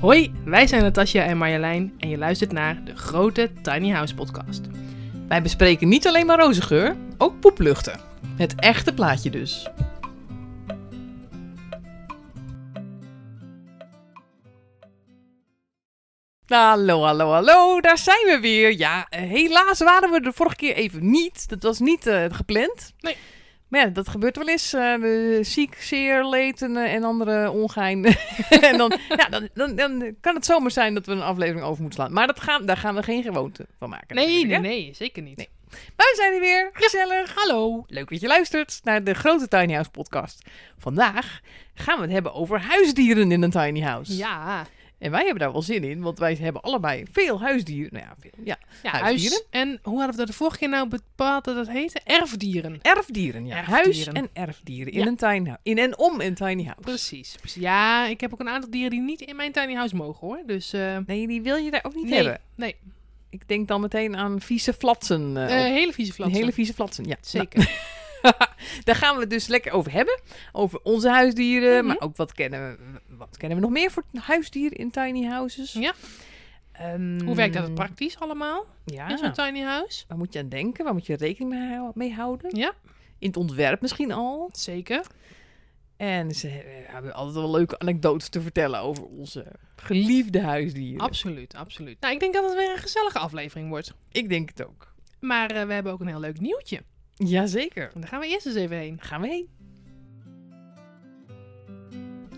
Hoi, wij zijn Natasja en Marjolein en je luistert naar de grote Tiny House podcast. Wij bespreken niet alleen maar rozengeur, ook poepluchten. Het echte plaatje dus. Hallo, hallo, hallo, daar zijn we weer. Ja, helaas waren we de vorige keer even niet. Dat was niet eh, gepland. Nee. Maar ja, dat gebeurt wel eens. we- ziek, zeer, leed en, eh, en andere ongein. en dan, ja, dan, dan, dan kan het zomaar zijn dat we een aflevering over moeten slaan. Maar dat gaan, daar gaan we geen gewoonte van maken. Nee, nee, zeker niet. Nee. Maar we zijn er weer. Gezellig. Hallo. Leuk dat je luistert naar de grote Tiny House podcast. Vandaag gaan we het hebben over huisdieren in een tiny house. Ja, En wij hebben daar wel zin in, want wij hebben allebei veel huisdieren. Nou ja, veel. Ja, ja Huisdieren? huis. En hoe hadden we dat de vorige keer nou bepaald dat het heette? Erfdieren. erfdieren. Ja. Erfdieren. Huis- en erfdieren in Ja. een tiny house. In en om een tiny house. Precies, precies. Ja, ik heb ook een aantal dieren die niet in mijn tiny house mogen hoor. Dus eh, Nee, die wil je daar ook niet nee, hebben. nee. Ik denk dan meteen aan vieze flatsen. eh, Eh, hele vieze flatsen. Hele vieze flatsen, ja. Zeker. Nou, daar gaan we het dus lekker over hebben. Over onze huisdieren, Mhm. maar ook wat kennen, we, wat kennen we nog meer voor huisdieren in tiny houses. Ja. Ehm, Hoe werkt dat praktisch allemaal Ja, in zo'n tiny house? waar moet je aan denken? Waar moet je rekening mee, hou- mee houden? Ja, In het ontwerp misschien al. zeker. En ze hebben altijd wel leuke anekdotes te vertellen over onze geliefde huisdieren. Absoluut, absoluut. Nou, ik denk dat het weer een gezellige aflevering wordt. Ik denk het ook. Maar eh, we hebben ook een heel leuk nieuwtje. Jazeker. Daar gaan we eerst eens even heen. Daar gaan we heen.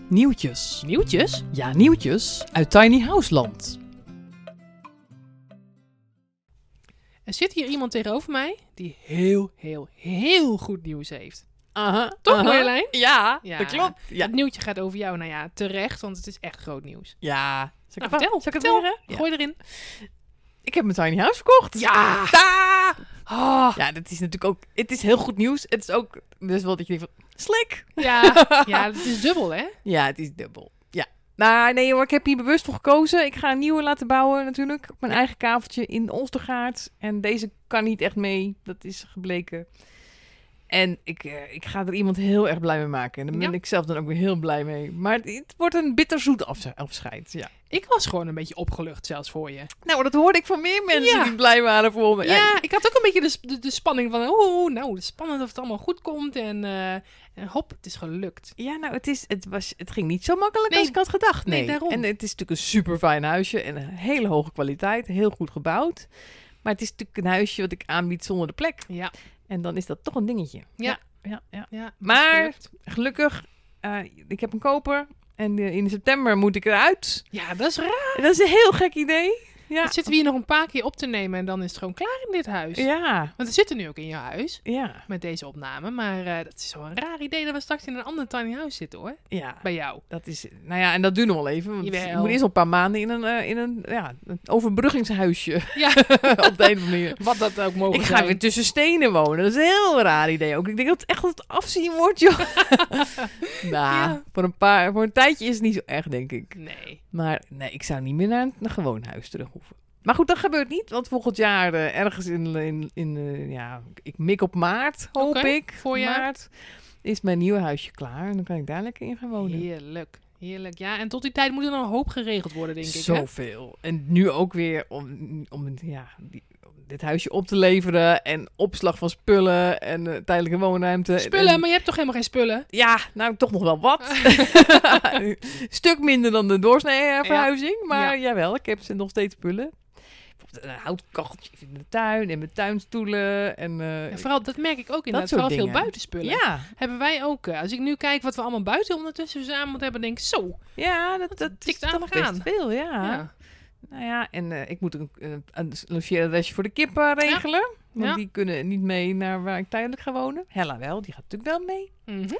Nieuwtjes. Nieuwtjes? Ja, nieuwtjes uit Tiny House Land. Er zit hier iemand tegenover mij die heel, heel, heel goed nieuws heeft. Aha, Toch, aha. Marjolein? Ja, Ja. dat klopt. Ja, Het nieuwtje gaat over jou. Nou ja, terecht, want het is echt groot nieuws. ja. Zal ik, Nou, vertel, zal ik het vertel. Ja. Gooi erin. Ik heb mijn tiny house verkocht. Ja! Ta! Ah, Ja, dat is natuurlijk ook... Het is heel goed nieuws. Het is ook... Dus wel dat je denkt van... Slik! ja, ja, het is dubbel, hè? Ja, het is dubbel. Ja. Nou, nee hoor, ik heb hier bewust voor gekozen. Ik ga een nieuwe laten bouwen natuurlijk. Op mijn eigen kaveltje in Olstergaard. En deze kan niet echt mee. Dat is gebleken. En ik, eh, ik ga er iemand heel erg blij mee maken. En daar ben Ja. ik zelf dan ook weer heel blij mee. Maar het, wordt een bitterzoet afs- afscheid. Ja. Ik was gewoon een beetje opgelucht zelfs voor je. Nou, dat hoorde ik van meer mensen Ja. die blij waren voor me. Ja, ik had ook een beetje de, de, de spanning van... Oeh, nou, het is spannend of het allemaal goed komt. En, eh, en hop, het is gelukt. Ja, nou, het, is, het, was, het ging niet zo makkelijk Nee. als ik had gedacht. Nee, Nee, daarom. En het is natuurlijk een super fijn huisje en een hele hoge kwaliteit, heel goed gebouwd. Maar het is natuurlijk een huisje wat ik aanbied zonder de plek. Ja, En dan is dat toch een dingetje. Ja. ja, ja. ja. Maar-. Gelukkig, eh, ik heb een koper en eh, in september moet ik eruit. Ja, dat is raar. Dat is een heel gek idee. Ja, Dan zitten we hier nog een paar keer op te nemen en dan is het gewoon klaar in dit huis. ja, Want we zitten nu ook in jouw huis ja, met deze opname. Maar eh, dat is wel een raar idee dat we straks in een ander tiny house zitten hoor. ja. Bij jou. Dat is, nou ja, en dat duurt nog wel even. Want Jawel. ik moet eerst nog een paar maanden in een, eh, in een, ja, een overbruggingshuisje. Ja, op de een of andere manier. wat dat ook mogen Ik ga zijn. weer tussen stenen wonen. Dat is een heel raar idee ook. Ik denk dat het echt het afzien wordt, joh. nou, Ja. voor, een paar, voor een tijdje is het niet zo erg, denk ik. Nee. Maar nee, ik zou niet meer naar een, een gewoon huis terug hoeven. Maar goed, dat gebeurt niet. Want volgend jaar eh, ergens in, in, in eh, ja, ik mik op maart, hoop ik. voorjaar. Maart is mijn nieuwe huisje klaar. En dan kan ik daar lekker in gaan wonen. Heerlijk. Heerlijk. Ja, en tot die tijd moet er nog een hoop geregeld worden, denk ik. Hè? Zoveel. En nu ook weer om, om, ja, die, dit huisje op te leveren. En opslag van spullen en eh, tijdelijke woonruimte. Spullen, En- maar je hebt toch helemaal geen spullen? ja, nou toch nog wel wat. Stuk minder dan de doorsnee verhuizing. Maar jawel, ik heb ze nog steeds spullen. Een houtkacheltje in de tuin en mijn tuinstoelen. En, eh, Ja, vooral, dat merk ik ook inderdaad. Vooral veel dingen. buitenspullen. ja, Hebben wij ook. eh, Als ik nu kijk wat we allemaal buiten ondertussen moeten hebben, denk ik zo. ja, dat, dat is tikt aan. best veel, ja. Ja. Nou ja, en eh, ik moet een, een, een logeeradresje voor de kippen regelen. Want die kunnen niet mee naar waar ik tijdelijk ga wonen. Hella wel, die gaat natuurlijk wel mee. Mhm.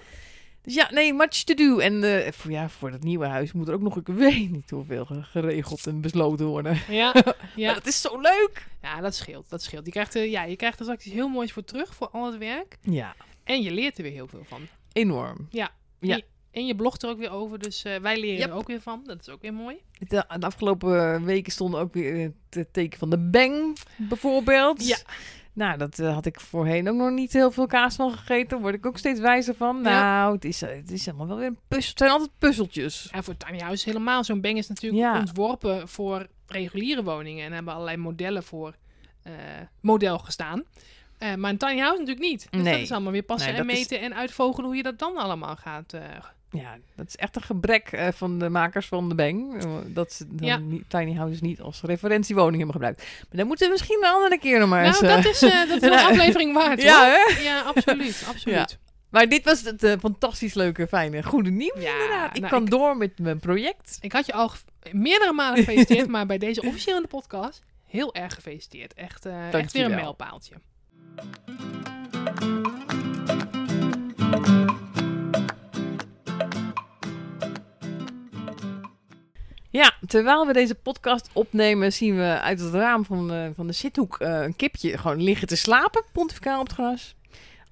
Dus ja, nee, much to do. En eh, voor, ja, voor dat nieuwe huis moet er ook nog, ik weet niet hoeveel, ge- geregeld en besloten worden. Ja, Maar ja. dat is zo leuk. ja, dat scheelt. Dat scheelt. Je krijgt, er, ja, je krijgt er straks iets heel moois voor terug voor al het werk. Ja, En je leert er weer heel veel van. enorm. Ja. Ja. En, je, en je blogt er ook weer over. Dus eh, wij leren Yep. er ook weer van. Dat is ook weer mooi. De, de afgelopen weken stonden ook weer het teken van de bang, bijvoorbeeld. Ja. Nou, dat eh, had ik voorheen ook nog niet heel veel kaas van gegeten. Daar word ik ook steeds wijzer van. Ja. Nou, het is, het is allemaal wel weer een puzzel. Het zijn altijd puzzeltjes. En voor tiny house helemaal. Zo'n beng is natuurlijk Ja. ontworpen voor reguliere woningen. En hebben allerlei modellen voor eh, model gestaan. Eh, maar een tiny house natuurlijk niet. Dus Nee. dat is allemaal weer passen Nee, en is- meten en uitvogelen hoe je dat dan allemaal gaat. Ja, dat is echt een gebrek eh, van de makers van de Bang. eh, dat ze dan Ja. niet, tiny houses niet als referentiewoning hebben gebruikt. Maar dan moeten we misschien een andere keer nog maar eens... nou, dat is, eh, dat is een Nou, aflevering waard, ja, hoor. hè? Ja, absoluut. absoluut. Maar dit was het fantastisch leuke, fijne, goede nieuws Ja, inderdaad. Ik nou, kan ik- door met mijn project. Ik had je al meerdere malen gefeliciteerd, maar bij deze officiële podcast heel erg gefeliciteerd. Echt, echt weer een mijlpaaltje. Ja, terwijl we deze podcast opnemen, zien we uit het raam van de, van de zithoek eh, een kipje gewoon liggen te slapen, pontificaal op het gras.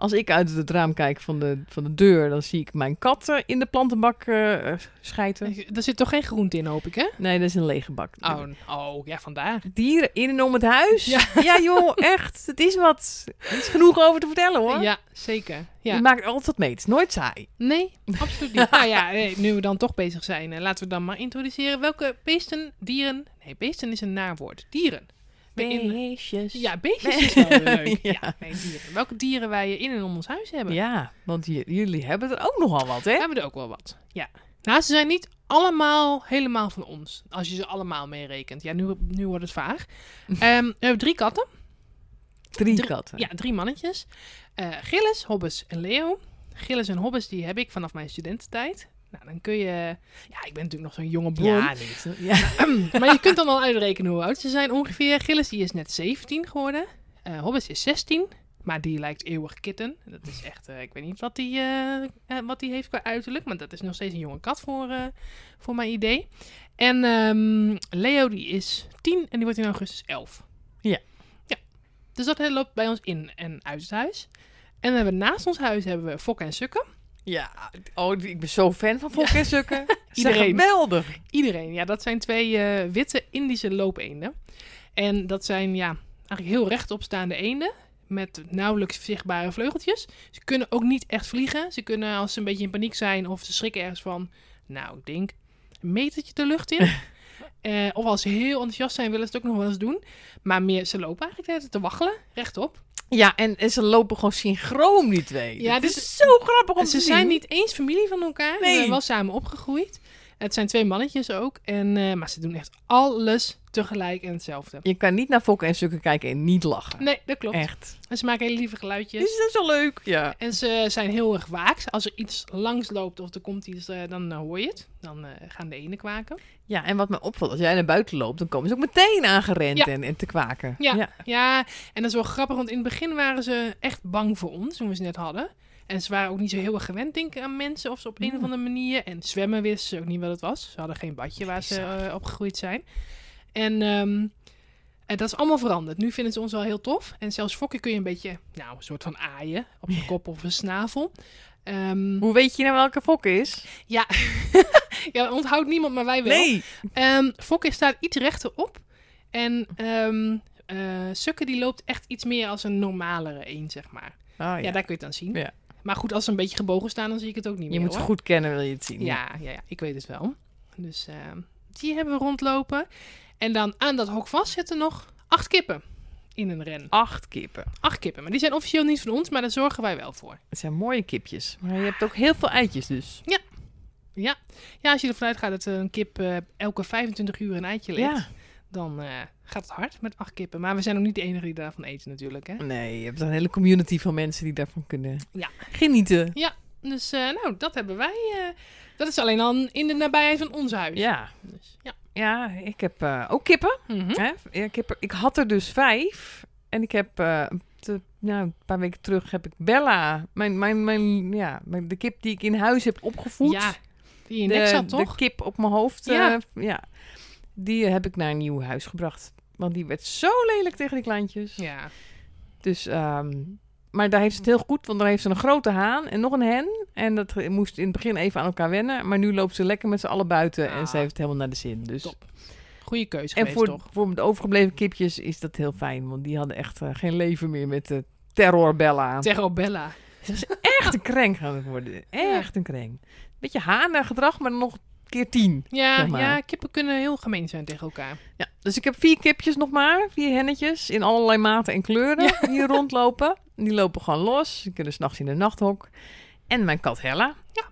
Als ik uit het raam kijk van de, van de deur, dan zie ik mijn kat eh, in de plantenbak eh, schijten. Er zit toch geen groente in, hoop ik, hè? Nee, dat is een lege bak. Oh, oh ja, vandaar. Dieren in en om het huis? Ja. Ja, joh, echt. Het is wat. Er is genoeg over te vertellen, hoor. Ja, zeker. Je Ja. maakt altijd mee. Het is nooit saai. Nee, absoluut niet. nou ja, nu we dan toch bezig zijn, eh, laten we dan maar introduceren. Welke beesten, dieren... Nee, beesten is een naarwoord. Dieren. In- Beestjes. ja, beestjes is wel leuk. Ja. ja. nee, dieren. Welke dieren wij in en om ons huis hebben. Ja, want jullie hebben er ook nogal wat, hè? We hebben er ook wel wat. Ja. Nou, ze zijn niet allemaal helemaal van ons. Als je ze allemaal meerekent. Ja, nu, nu wordt het vaag. Ehm, we hebben drie katten. Drie Drie- katten. Ja, drie mannetjes. Eh Gilles, Hobbes en Leo. Gilles en Hobbes, die heb ik vanaf mijn studententijd. Nou, dan kun je... Ja, ik ben natuurlijk nog zo'n jonge blond. Ja, maar je kunt dan al uitrekenen hoe oud ze zijn ongeveer. Gilles, die is net 17 geworden. Eh Hobbes is 16. Maar die lijkt eeuwig kitten. Dat is echt... eh, ik weet niet wat die, eh, wat die heeft qua uiterlijk. Maar dat is nog steeds een jonge kat voor, voor mijn idee. En ehm, Leo, die is 10 en die wordt in augustus 11. Ja. Ja. Dus dat loopt bij ons in en uit het huis. En dan hebben we naast ons huis hebben we Fokke en Sukke. Ja, oh, ik ben zo fan van Fokker en Sukken. Iedereen. Iedereen. geweldig. Iedereen. Ja, dat zijn twee eh, witte Indische loopeenden. En dat zijn ja, eigenlijk heel rechtopstaande eenden. Met nauwelijks zichtbare vleugeltjes. Ze kunnen ook niet echt vliegen. Ze kunnen als ze een beetje in paniek zijn of ze schrikken ergens van. Nou, ik denk een metertje de lucht in. Eh, of als ze heel enthousiast zijn, willen ze het ook nog wel eens doen. Maar meer, ze lopen eigenlijk te waggelen, rechtop. Ja, en, en ze lopen gewoon synchroon, die twee. Ja, dit is zo grappig om En ze te zijn zien. niet eens familie van elkaar. Ze Nee. zijn wel samen opgegroeid. Het zijn twee mannetjes ook. En, eh, maar ze doen echt alles tegelijk en hetzelfde. Je kan niet naar Fokker en Sukken kijken en niet lachen. Nee, dat klopt. Echt. En ze maken hele lieve geluidjes. Is dat zo leuk? Ja. En ze zijn heel erg waaks. Als er iets langs loopt of er komt iets, eh, dan eh, hoor je het. Dan gaan de ene kwaken. Ja, en wat me opvalt, als jij naar buiten loopt, dan komen ze ook meteen aangerend Ja. en, en te kwaken. Ja. Ja, en dat is wel grappig, want in het begin waren ze echt bang voor ons, toen we ze net hadden. En ze waren ook niet zo heel erg gewend, denk ik, aan mensen of ze op een of andere manier. En zwemmen wisten ze ook niet wat het was. Ze hadden geen badje waar ze eh, opgegroeid zijn. En, ehm, en dat is allemaal veranderd. Nu vinden ze ons wel heel tof. En zelfs fokken kun je een beetje, nou, een soort van aaien op de kop of een snavel. Ehm, Hoe weet je nou welke Fokker is? ja, ja, onthoudt niemand, maar wij wel. Nee. Ehm Fokke staat iets rechterop. En Sukke die loopt echt iets meer als een normalere een, zeg maar. Oh, ja. ja. daar kun je het aan zien. Ja. Maar goed, als ze een beetje gebogen staan, dan zie ik het ook niet Je meer. moet ze goed kennen, wil je het zien. Ja, ja, ja, ik weet het wel. Dus ehm, die hebben we rondlopen. En dan aan dat hok vast zitten nog acht kippen in een ren. Acht kippen. Acht kippen. Maar die zijn officieel niet van ons, maar daar zorgen wij wel voor. Het zijn mooie kipjes. Maar je hebt ook heel veel eitjes dus. Ja, ja als je ervan uitgaat dat een kip eh, elke 25 uur een eitje legt, Ja. dan eh, gaat het hard met acht kippen. Maar we zijn ook niet de enige die daarvan eten natuurlijk. Hè? Nee, je hebt een hele community van mensen die daarvan kunnen Ja. genieten. Dus eh, nou, dat hebben wij. eh, dat is alleen al in de nabijheid van ons huis. Ja. Dus, ja. Ja, ik heb eh, ook kippen. Mhm. Hè? Ja, ik, heb er- ik had er dus vijf. En ik heb te- nou, een paar weken terug heb ik Bella, mijn, mijn, mijn, ja, de kip die ik in huis heb opgevoed. Ja, die in de, zat, de toch? kip op mijn hoofd. Ja. ja. Die heb ik naar een nieuw huis gebracht. Want die werd zo lelijk tegen die kleintjes. Ja. Dus, ehm, maar daar heeft ze het heel goed, want dan heeft ze een grote haan en nog een hen. En dat moest in het begin even aan elkaar wennen. Maar nu loopt ze lekker met z'n allen buiten en Ah. ze heeft het helemaal naar de zin. Dus Top. Goeie keuze En geweest, voor, toch? voor de overgebleven kipjes is dat heel fijn. Want die hadden echt eh, geen leven meer met de terrorbella. Terrobella. echt een kreng gaan worden. Echt een kreng. Beetje haner gedrag, maar nog keer tien. Ja, Zeg maar. ja, kippen kunnen heel gemeen zijn tegen elkaar. Ja, dus ik heb vier kipjes nog maar. Vier hennetjes in allerlei maten en kleuren hier rondlopen. Die lopen gewoon los. Die kunnen s'nachts in de nachthok. En mijn kat Hella. Ja.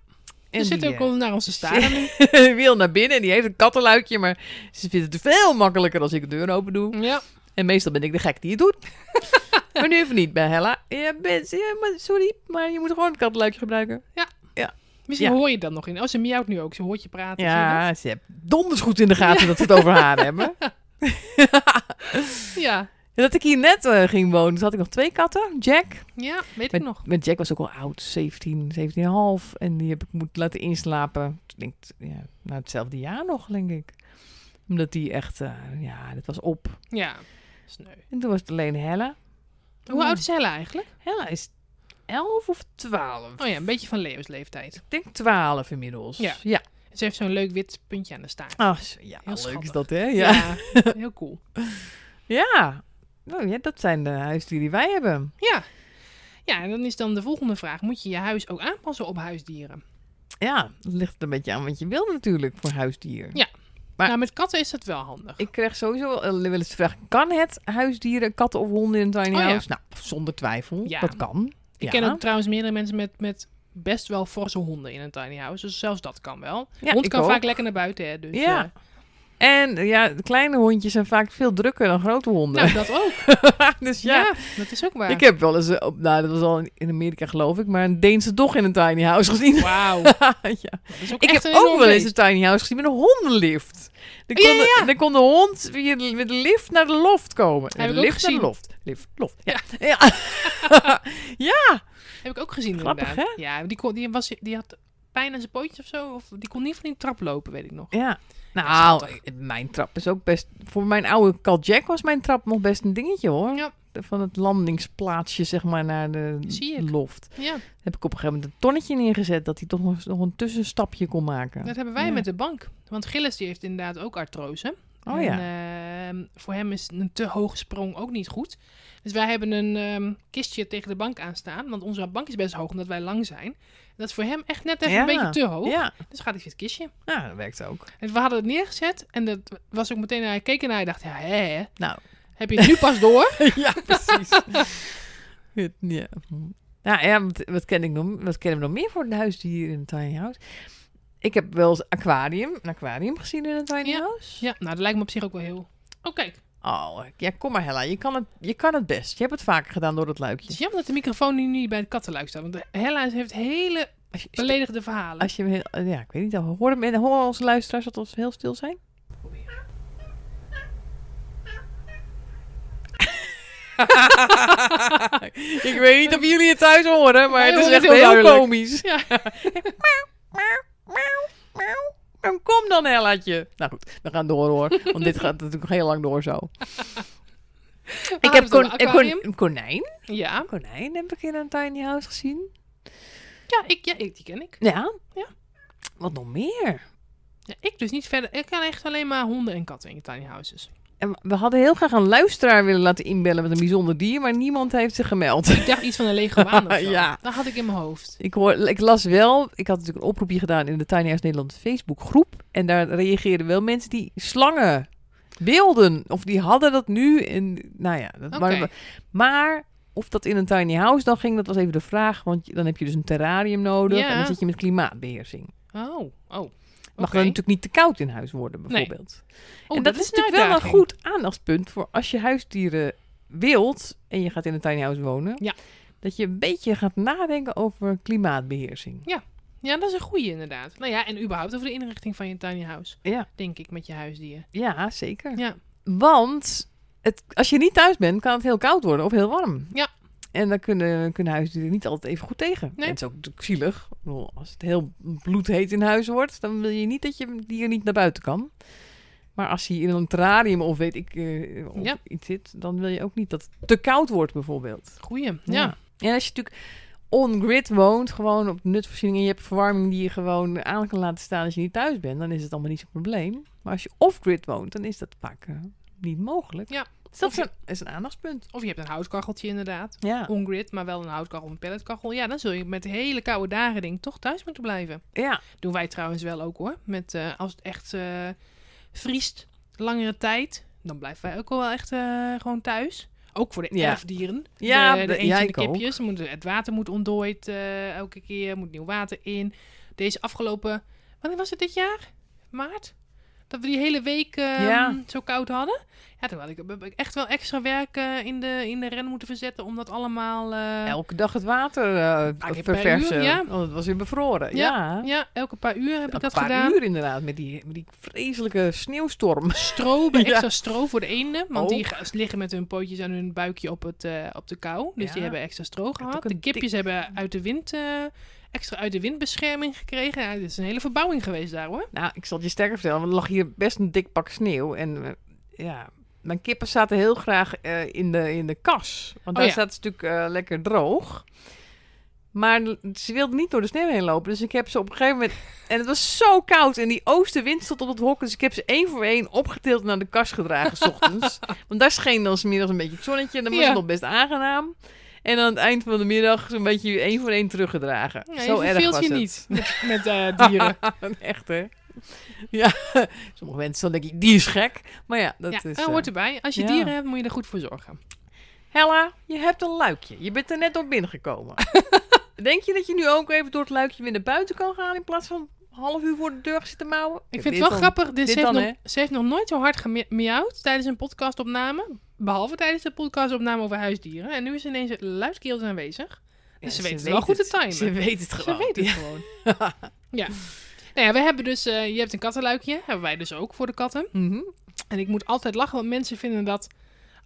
En Ze die, ook al naar onze staren nu. eh, wil naar binnen. En die heeft een kattenluikje. Maar ze vindt het veel makkelijker als ik de deur open doe. Ja, En meestal ben ik de gek die het doet. maar nu even niet bij Hella. Ja, bent, ja, sorry, maar je moet gewoon het kattenluikje gebruiken. Misschien Ja. hoor je dan nog in. Oh, ze miauwt nu ook. Ze hoort je praten. Ja, ze heeft donders goed in de gaten dat we het over haar hebben. dat? Ja, dat ik hier net eh, ging wonen, toen had ik nog twee katten. Jack. ja, weet ik nog. met Jack was ook al oud, 17, 17,5. En die heb ik moeten laten inslapen. Ik denk, ja, na hetzelfde jaar nog, denk ik. Omdat die echt, eh, ja, dat was op. Ja, sneu. En toen was het alleen Hella. Hoe oud is Hella eigenlijk? Hella is 11 of 12. Oh ja, een beetje van Leo's leeftijd. Ik denk 12 inmiddels. Ja. ja. Ze heeft zo'n leuk wit puntje aan de staart. Zo- ja, Heel leuk is dat, hè? Ja. Ja, heel cool. Ja. Nou ja, dat zijn de huisdieren die wij hebben. Ja. Ja, en dan is dan de volgende vraag. Moet je je huis ook aanpassen op huisdieren? Ja, dat ligt er een beetje aan wat je wil natuurlijk voor huisdier. Ja. Maar... Nou, met katten is dat wel handig. Ik krijg sowieso wel wel eens de vraag, kan het huisdieren, katten of honden in een tiny Oh ja. house? Nou, zonder twijfel, Ja. dat kan. Ik ja. ken ook trouwens meerdere mensen met, met best wel forse honden in een tiny house. Dus zelfs dat kan wel. Ja, Hond kan ook. vaak lekker naar buiten, hè. Dus, Ja. En ja, kleine hondjes zijn vaak veel drukker dan grote honden. nou, dat ook. dus Ja. ja, dat is ook waar. ik heb wel eens, eh, op, nou dat was al in- Amerika geloof ik, maar een Deense dog in een tiny house gezien. Wauw. ja. Ik heb ook wel eens een tiny house gezien met een hondenlift. Dan Ja, kon, ja, de, dan kon de hond met de lift naar de loft komen. Heb de ik ook lift naar de loft. Lift, loft. Ja. Ja. ja. Heb ik ook gezien Grappig, inderdaad. Ja, die, kon, die, was, die had pijn aan zijn pootjes of zo. Of die kon niet van die trap lopen, weet ik nog. Ja. Nou, mijn trap is ook best... Voor mijn oude kat Jack was mijn trap nog best een dingetje, hoor. Ja, Van het landingsplaatsje, zeg maar, naar de loft. ja. Heb ik op een gegeven moment een tonnetje neergezet... dat hij toch nog, nog een tussenstapje kon maken. dat hebben wij Ja. met de bank. Want Gilles die heeft inderdaad ook artrose. Oh En, ja. ehm, voor hem is een te hoge sprong ook niet goed. Dus wij hebben een ehm, kistje tegen de bank aanstaan. Want onze bank is best hoog omdat wij lang zijn. Dat is voor hem echt net even Ja. een beetje te hoog. Ja, Dus gaat hij het kistje. ja, dat werkt ook. En we hadden het neergezet. En dat was ook meteen, hij keek ernaar. Hij dacht, ja, hè, Nou, heb je het nu pas door? ja, precies. Het- ja. Nou ja, wat, wat, ken ik nog, wat kennen we nog meer voor de huisdieren in een tiny house? Ik heb wel eens aquarium, een aquarium gezien in een tiny Ja. house. Ja, nou, dat lijkt me op zich ook wel heel... Oh, kijk. Oh, ja, kom maar Hella, je kan, het, je kan het best. Je hebt het vaker gedaan door dat Het luikje. is jammer dat de microfoon nu niet bij het kattenluik staat. Want Hella heeft hele beledigde verhalen. als je ja, ik weet niet, horen, men- horen onze luisteraars dat we heel stil zijn? Ik weet niet of jullie het thuis horen, maar het is echt heel heel komisch. Ja. Dan kom dan, Hellaatje. Nou goed, we gaan door hoor. Want dit gaat natuurlijk heel lang door zo. ik heb kon, kon- een konijn. Ja. Een konijn heb ik in een tiny house gezien. Ja, ik, ja, ik, die ken ik. Ja. Ja. Wat nog meer? Ja, ik dus niet verder. Ik kan echt alleen maar honden en katten in tiny houses. We hadden heel graag een luisteraar willen laten inbellen met een bijzonder dier, maar niemand heeft zich gemeld. Ik dacht iets van een leguaan of zo. Ja. Dat had ik in mijn hoofd. Ik, hoor, ik las wel, ik had natuurlijk een oproepje gedaan in de Tiny House Nederland Facebookgroep. En daar reageerden wel mensen die slangen wilden. Of die hadden dat nu. En, nou ja, dat waren- maar of dat in een tiny house dan ging, dat was even de vraag. Want dan heb je dus een terrarium nodig. Ja. En dan zit je met klimaatbeheersing. Oh, oh. Mag Oké. dan natuurlijk niet te koud in huis worden, Nee. bijvoorbeeld. Oh, en dat, is natuurlijk wel een goed aandachtspunt voor als je huisdieren wilt en je gaat in een tiny house wonen. Ja. Dat je een beetje gaat nadenken over klimaatbeheersing. Ja, dat is een goeie inderdaad. Nou ja, en überhaupt over de inrichting van je tiny house. Ja, Denk ik, met je huisdier. ja zeker. Ja. Want het, als je niet thuis bent, kan het heel koud worden of heel warm. Ja. En dan kunnen, kunnen huisdieren niet altijd even goed tegen. Nee. En het is ook natuurlijk zielig. Bedoel, als het heel bloedheet in huis wordt, dan wil je niet dat je dier niet naar buiten kan. Maar als hij in een terrarium of weet ik eh, of Ja. iets zit, dan wil je ook niet dat het te koud wordt bijvoorbeeld. Goeie. Ja. En als je natuurlijk on-grid woont, gewoon op nutvoorziening en je hebt verwarming die je gewoon aan kan laten staan als je niet thuis bent, dan is het allemaal niet zo'n probleem. Maar als je off-grid woont, dan is dat vaak eh, niet mogelijk. Ja. Dus dat is een, is een aandachtspunt. Of je hebt een houtkacheltje inderdaad. Ja. On-grid, maar wel een houtkachel of een pelletkachel. Ja, dan zul je met de hele koude dagen ding toch thuis moeten blijven. Ja. Doen wij trouwens wel ook hoor. Met, eh, als het echt eh, vriest, langere tijd, dan blijven wij ook wel echt eh, gewoon thuis. Ook voor de Ja. erfdieren. Ja, de, de de- eentje ja, en de kipjes. Het water moet ontdooid elke keer. moet nieuw water in. Deze afgelopen... Wanneer was het dit jaar? Maart? Dat we die hele week eh, Ja. zo koud hadden. Ja, toen had ik, echt wel extra werk eh, in, de, in de ren moeten verzetten om dat allemaal... eh, Elke dag het water eh keer per verversen, uur, ja. want het was weer bevroren. Ja, Ja, ja, elke paar uur heb ik een dat paar gedaan. uur inderdaad, met die, met die vreselijke sneeuwstorm. Stro, bij extra stro voor de eenden. Want die ga- liggen met hun pootjes en hun buikje op, het, eh, op de kou. Dus die hebben extra stro had gehad. De kipjes hebben uit de wind, eh, extra uit de windbescherming gekregen. Ja, dit is een hele verbouwing geweest daar hoor. Nou, ik zal het je sterker vertellen, want er lag hier best een dik pak sneeuw. En eh, ja, mijn kippen zaten heel graag eh, in, de, in de kas. Want Oh daar ja. staat het natuurlijk eh, lekker droog. Maar ze wilden niet door de sneeuw heen lopen. Dus ik heb ze op een gegeven moment... En het was zo koud. En die oostenwind stond op het hok. Dus ik heb ze één voor één opgetild naar de kas gedragen. s ochtends. Want daar scheen dan 's middags een beetje het zonnetje. En dan was Ja. het nog best aangenaam. En aan het eind van de middag zo'n beetje één voor één teruggedragen. Ja, zo je erg was je het. niet met, met eh, dieren. Echt, hè? Ja, sommige mensen dan denk ik, die is gek. Maar ja, dat ja, is... dat eh, hoort erbij. Als je ja. dieren hebt, moet je er goed voor zorgen. Hella, je hebt een luikje. Je bent er net door binnengekomen. denk je dat je nu ook even door het luikje weer naar buiten kan gaan... in plaats van half uur voor de deur zitten mouwen? Ik vind het wel grappig. Dit dit ze, heeft dan, nog, ze heeft nog nooit zo hard gemiauwd tijdens een podcastopname. Behalve tijdens de podcastopname over huisdieren. En nu is ze ineens luidkeels aanwezig. Dus ze weet het wel goed te timen. Ze weet het Ze gewoon. weet het Ja. gewoon. ja. Nou ja, we hebben dus... eh, je hebt een kattenluikje. Hebben wij dus ook voor de katten. Mhm. En ik moet altijd lachen, want mensen vinden dat...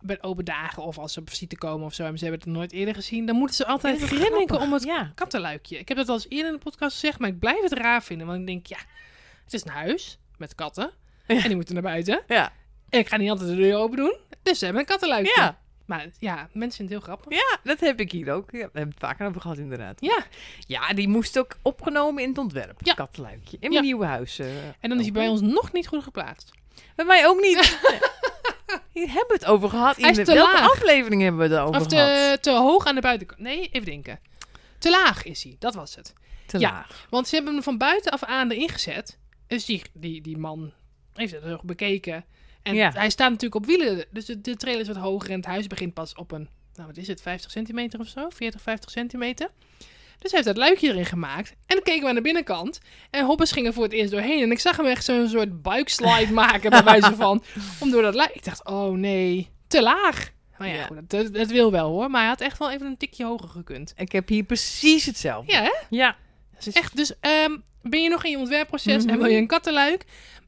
Bij open dagen of als ze op visite komen of zo... en ze hebben het nooit eerder gezien... dan moeten ze altijd grinniken om het Ja. kattenluikje. Ik heb dat al eens eerder in de podcast gezegd... maar ik blijf het raar vinden. Want ik denk, ja... Het is een huis met katten. Ja. En die moeten naar buiten. Ja. En ik ga niet altijd de deur open doen. Dus ze hebben een kattenluikje. Ja. Maar ja, mensen vinden het heel grappig. ja, dat heb ik hier ook. Ja, daar hebben we het vaker over gehad, inderdaad. Ja, Ja, die moest ook opgenomen in het ontwerp. Ja. Kattenluikje. In Ja. mijn nieuwe huis. eh, en dan is hij bij ons nog niet goed geplaatst. Bij mij ook niet. Hier hebben we het over gehad. In te welke laag. aflevering hebben we het over Of gehad? te, te hoog aan de buitenkant. Nee, even denken. Te laag is hij, dat was het. Te ja. laag. Want ze hebben hem van buitenaf aan erin gezet. Dus die, die, die man heeft het nog bekeken. En Ja. hij staat natuurlijk op wielen. Dus de, de trailer is wat hoger en het huis begint pas op een... Nou, wat is het? 50 centimeter of zo? 40, 50 centimeter. Dus hij heeft dat luikje erin gemaakt. En dan keken we aan de binnenkant. En Hobbes ging er voor het eerst doorheen. En ik zag hem echt zo'n soort buikslide maken, bij wijze van. Om door dat luik... Ik dacht, oh nee, te laag. Maar ja, Ja. goed, dat, wil wel hoor. Maar hij had echt wel even een tikje hoger gekund. Ik heb hier precies hetzelfde. Ja, hè? Ja. Is echt, dus ehm, ben je nog in je ontwerpproces en Mhm. wil je een kattenluik?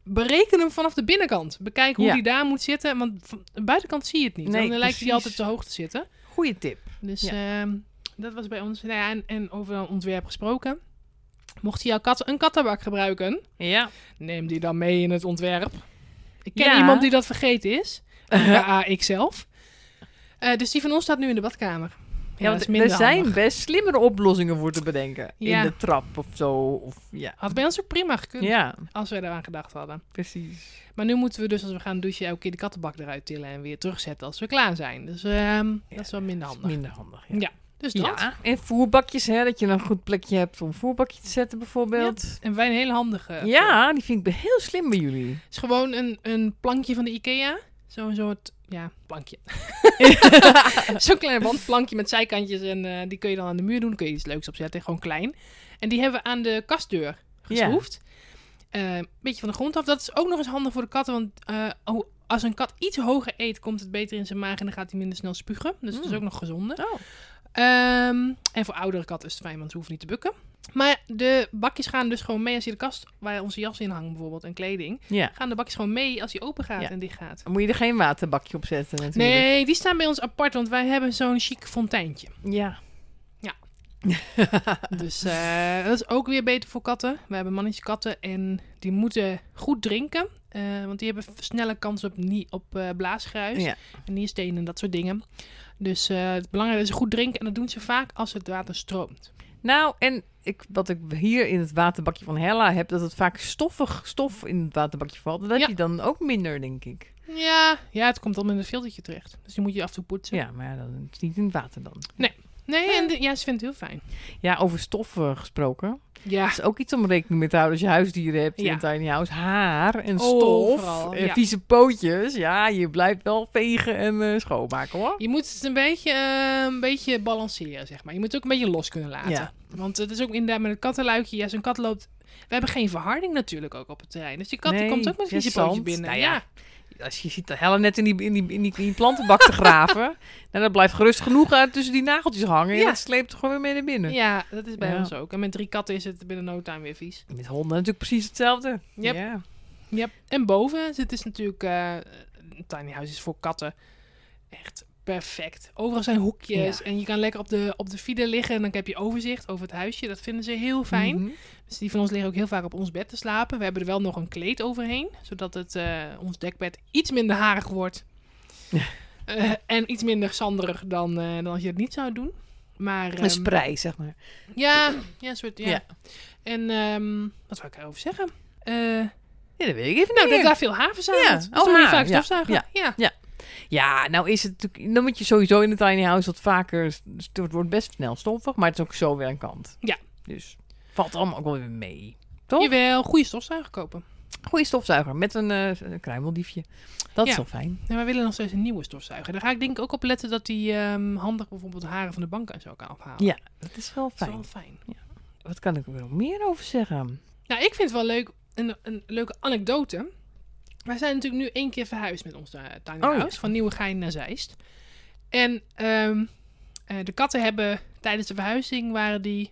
Bereken hem vanaf de binnenkant. Bekijk hoe Ja. die daar moet zitten. Want van de buitenkant zie je het niet. Nee, dan lijkt hij altijd te hoog te zitten. Goeie tip. Dus Ja. ehm, dat was bij ons. Nou ja, en, en over een ontwerp gesproken. Mocht je jouw kat een kattenbak gebruiken, Ja. neem die dan mee in het ontwerp. Ik ken iemand die dat vergeten is. Ja, ik zelf. Eh, dus die van ons staat nu in de badkamer. Ja, want er zijn handig. best slimmere oplossingen voor te bedenken. Ja. In de trap of zo. Of, ja. Had bij ons ook prima gekund, ja, als we eraan gedacht hadden. precies. Maar nu moeten we dus als we gaan douchen elke keer de kattenbak eruit tillen en weer terugzetten als we klaar zijn. Dus ehm, dat is wel minder handig. Minder handig. Ja. Dus dat. Ja, en voerbakjes, hè, dat je een goed plekje hebt om een voerbakje te zetten bijvoorbeeld. En wij een hele handige. Ja, die vind ik heel slim bij jullie. Het is gewoon een, een plankje van de Ikea. Zo'n soort, ja, plankje. Zo'n klein wandplankje met zijkantjes en eh, die kun je dan aan de muur doen. Dan kun je iets leuks opzetten, gewoon klein. En die hebben we aan de kastdeur geschroefd. Een beetje van de grond af. Dat is ook nog eens handig voor de katten, want eh, oh, als een kat iets hoger eet, komt het beter in zijn maag en dan gaat hij minder snel spugen. Dus dat is Mm. ook nog gezonder. Oh. Ehm, en voor oudere katten is het fijn, want ze hoeven niet te bukken. Maar de bakjes gaan dus gewoon mee als je de kast waar onze jas in hangt bijvoorbeeld en kleding. Ja. Gaan de bakjes gewoon mee als die open gaat Ja. en dicht gaat. Moet je er geen waterbakje op zetten natuurlijk. Nee, die staan bij ons apart, want wij hebben zo'n chic fonteintje. Ja. Dus eh, dat is ook weer beter voor katten. We hebben mannetje katten en die moeten goed drinken. Eh, want die hebben snelle kans op, nie- op eh, blaasgruis Ja. en nierstenen en dat soort dingen. Dus eh, het belangrijke is goed drinken. En dat doen ze vaak als het water stroomt. Nou, en ik, wat ik hier in het waterbakje van Hella heb, dat het vaak stoffig stof in het waterbakje valt. Dat heb Ja. je dan ook minder, denk ik. Ja, ja het komt allemaal in het filtertje terecht. Dus die moet je af en toe poetsen. Ja, maar dan is het niet in het water dan. Nee, en de- ja, ze vindt het heel fijn. Ja, over stoffen gesproken. Ja, is ook iets om rekening mee te houden als je huisdieren hebt in Ja. een tiny house. Haar en Overal, stof en ja. vieze pootjes. Ja, je blijft wel vegen en eh, schoonmaken hoor. je moet het een beetje, eh, een beetje balanceren, zeg maar. Je moet het ook een beetje los kunnen laten. Ja. Want het is ook inderdaad met het kattenluikje. Ja, zo'n kat loopt... We hebben geen verharding natuurlijk ook op het terrein. Dus die kat die komt ook met vieze pootjes binnen. Nou ja. Als je ziet de Hella net in die, in die, in die, in die plantenbak te graven. nou, dat blijft gerust genoeg uit tussen die nageltjes hangen. En dat sleept er gewoon weer mee naar binnen. Ja, dat is bij Ja. ons ook. En met drie katten is het binnen no time weer vies. Met honden natuurlijk precies hetzelfde. Yep. Ja. Yep. En boven zit dus natuurlijk... eh, een tiny house is voor katten echt perfect. Overal zijn hoekjes. Ja. En je kan lekker op de, op de fiets liggen. En dan heb je overzicht over het huisje. Dat vinden ze heel fijn. Mhm. Dus die van ons liggen ook heel vaak op ons bed te slapen. We hebben er wel nog een kleed overheen. Zodat het, eh, ons dekbed iets minder harig wordt. Eh, en iets minder zanderig dan, eh, dan als je het niet zou doen. Maar, Een ehm, sprei, zeg maar. Ja, ja, een soort, ja. Ja. En ehm, wat wil ik erover zeggen? Ja, dat weet ik even nou, dat daar veel haven verzameld. Ja. Oh, je vaak stofzuigen. Ja. ja. Ja, nou is het natuurlijk... Dan moet je sowieso in de tiny house wat vaker... Het wordt best snel stoffig, maar het is ook zo weer een kant. Ja. Dus valt allemaal ook wel weer mee. Toch? Jawel, goede stofzuiger kopen. Goeie stofzuiger met een, een kruimeldiefje. Dat is Ja. wel fijn. En wij willen nog steeds een nieuwe stofzuiger. Daar ga ik denk ik ook op letten dat die ehm, handig bijvoorbeeld haren van de bank en zo kan ophalen. Ja, dat is wel Dat is fijn. wel fijn. Wat kan ik er nog meer over zeggen? Nou, ik vind het wel leuk, een, een leuke anekdote. Wij zijn natuurlijk nu één keer verhuisd met ons eh, tiny Oh, house. Van Nieuwegein naar Zeist. En ehm, eh, de katten hebben tijdens de verhuizing waren die...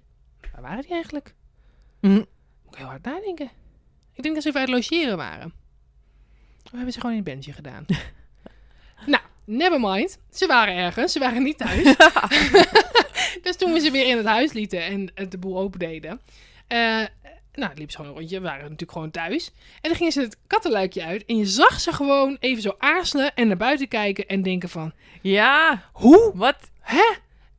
Waar waren die eigenlijk? Mhm. Moet ik heel hard nadenken. Ik denk dat ze even uit logeren waren. Of hebben ze gewoon in een bandje gedaan? nou, never mind. Ze waren ergens. Ze waren niet thuis. dus toen we ze weer in het huis lieten en de boel open deden. Nou, liepen ze gewoon een rondje. We waren natuurlijk gewoon thuis. En dan gingen ze het kattenluikje uit. En je zag ze gewoon even zo aarzelen en naar buiten kijken en denken van... Ja, Hoe? wat? Hè?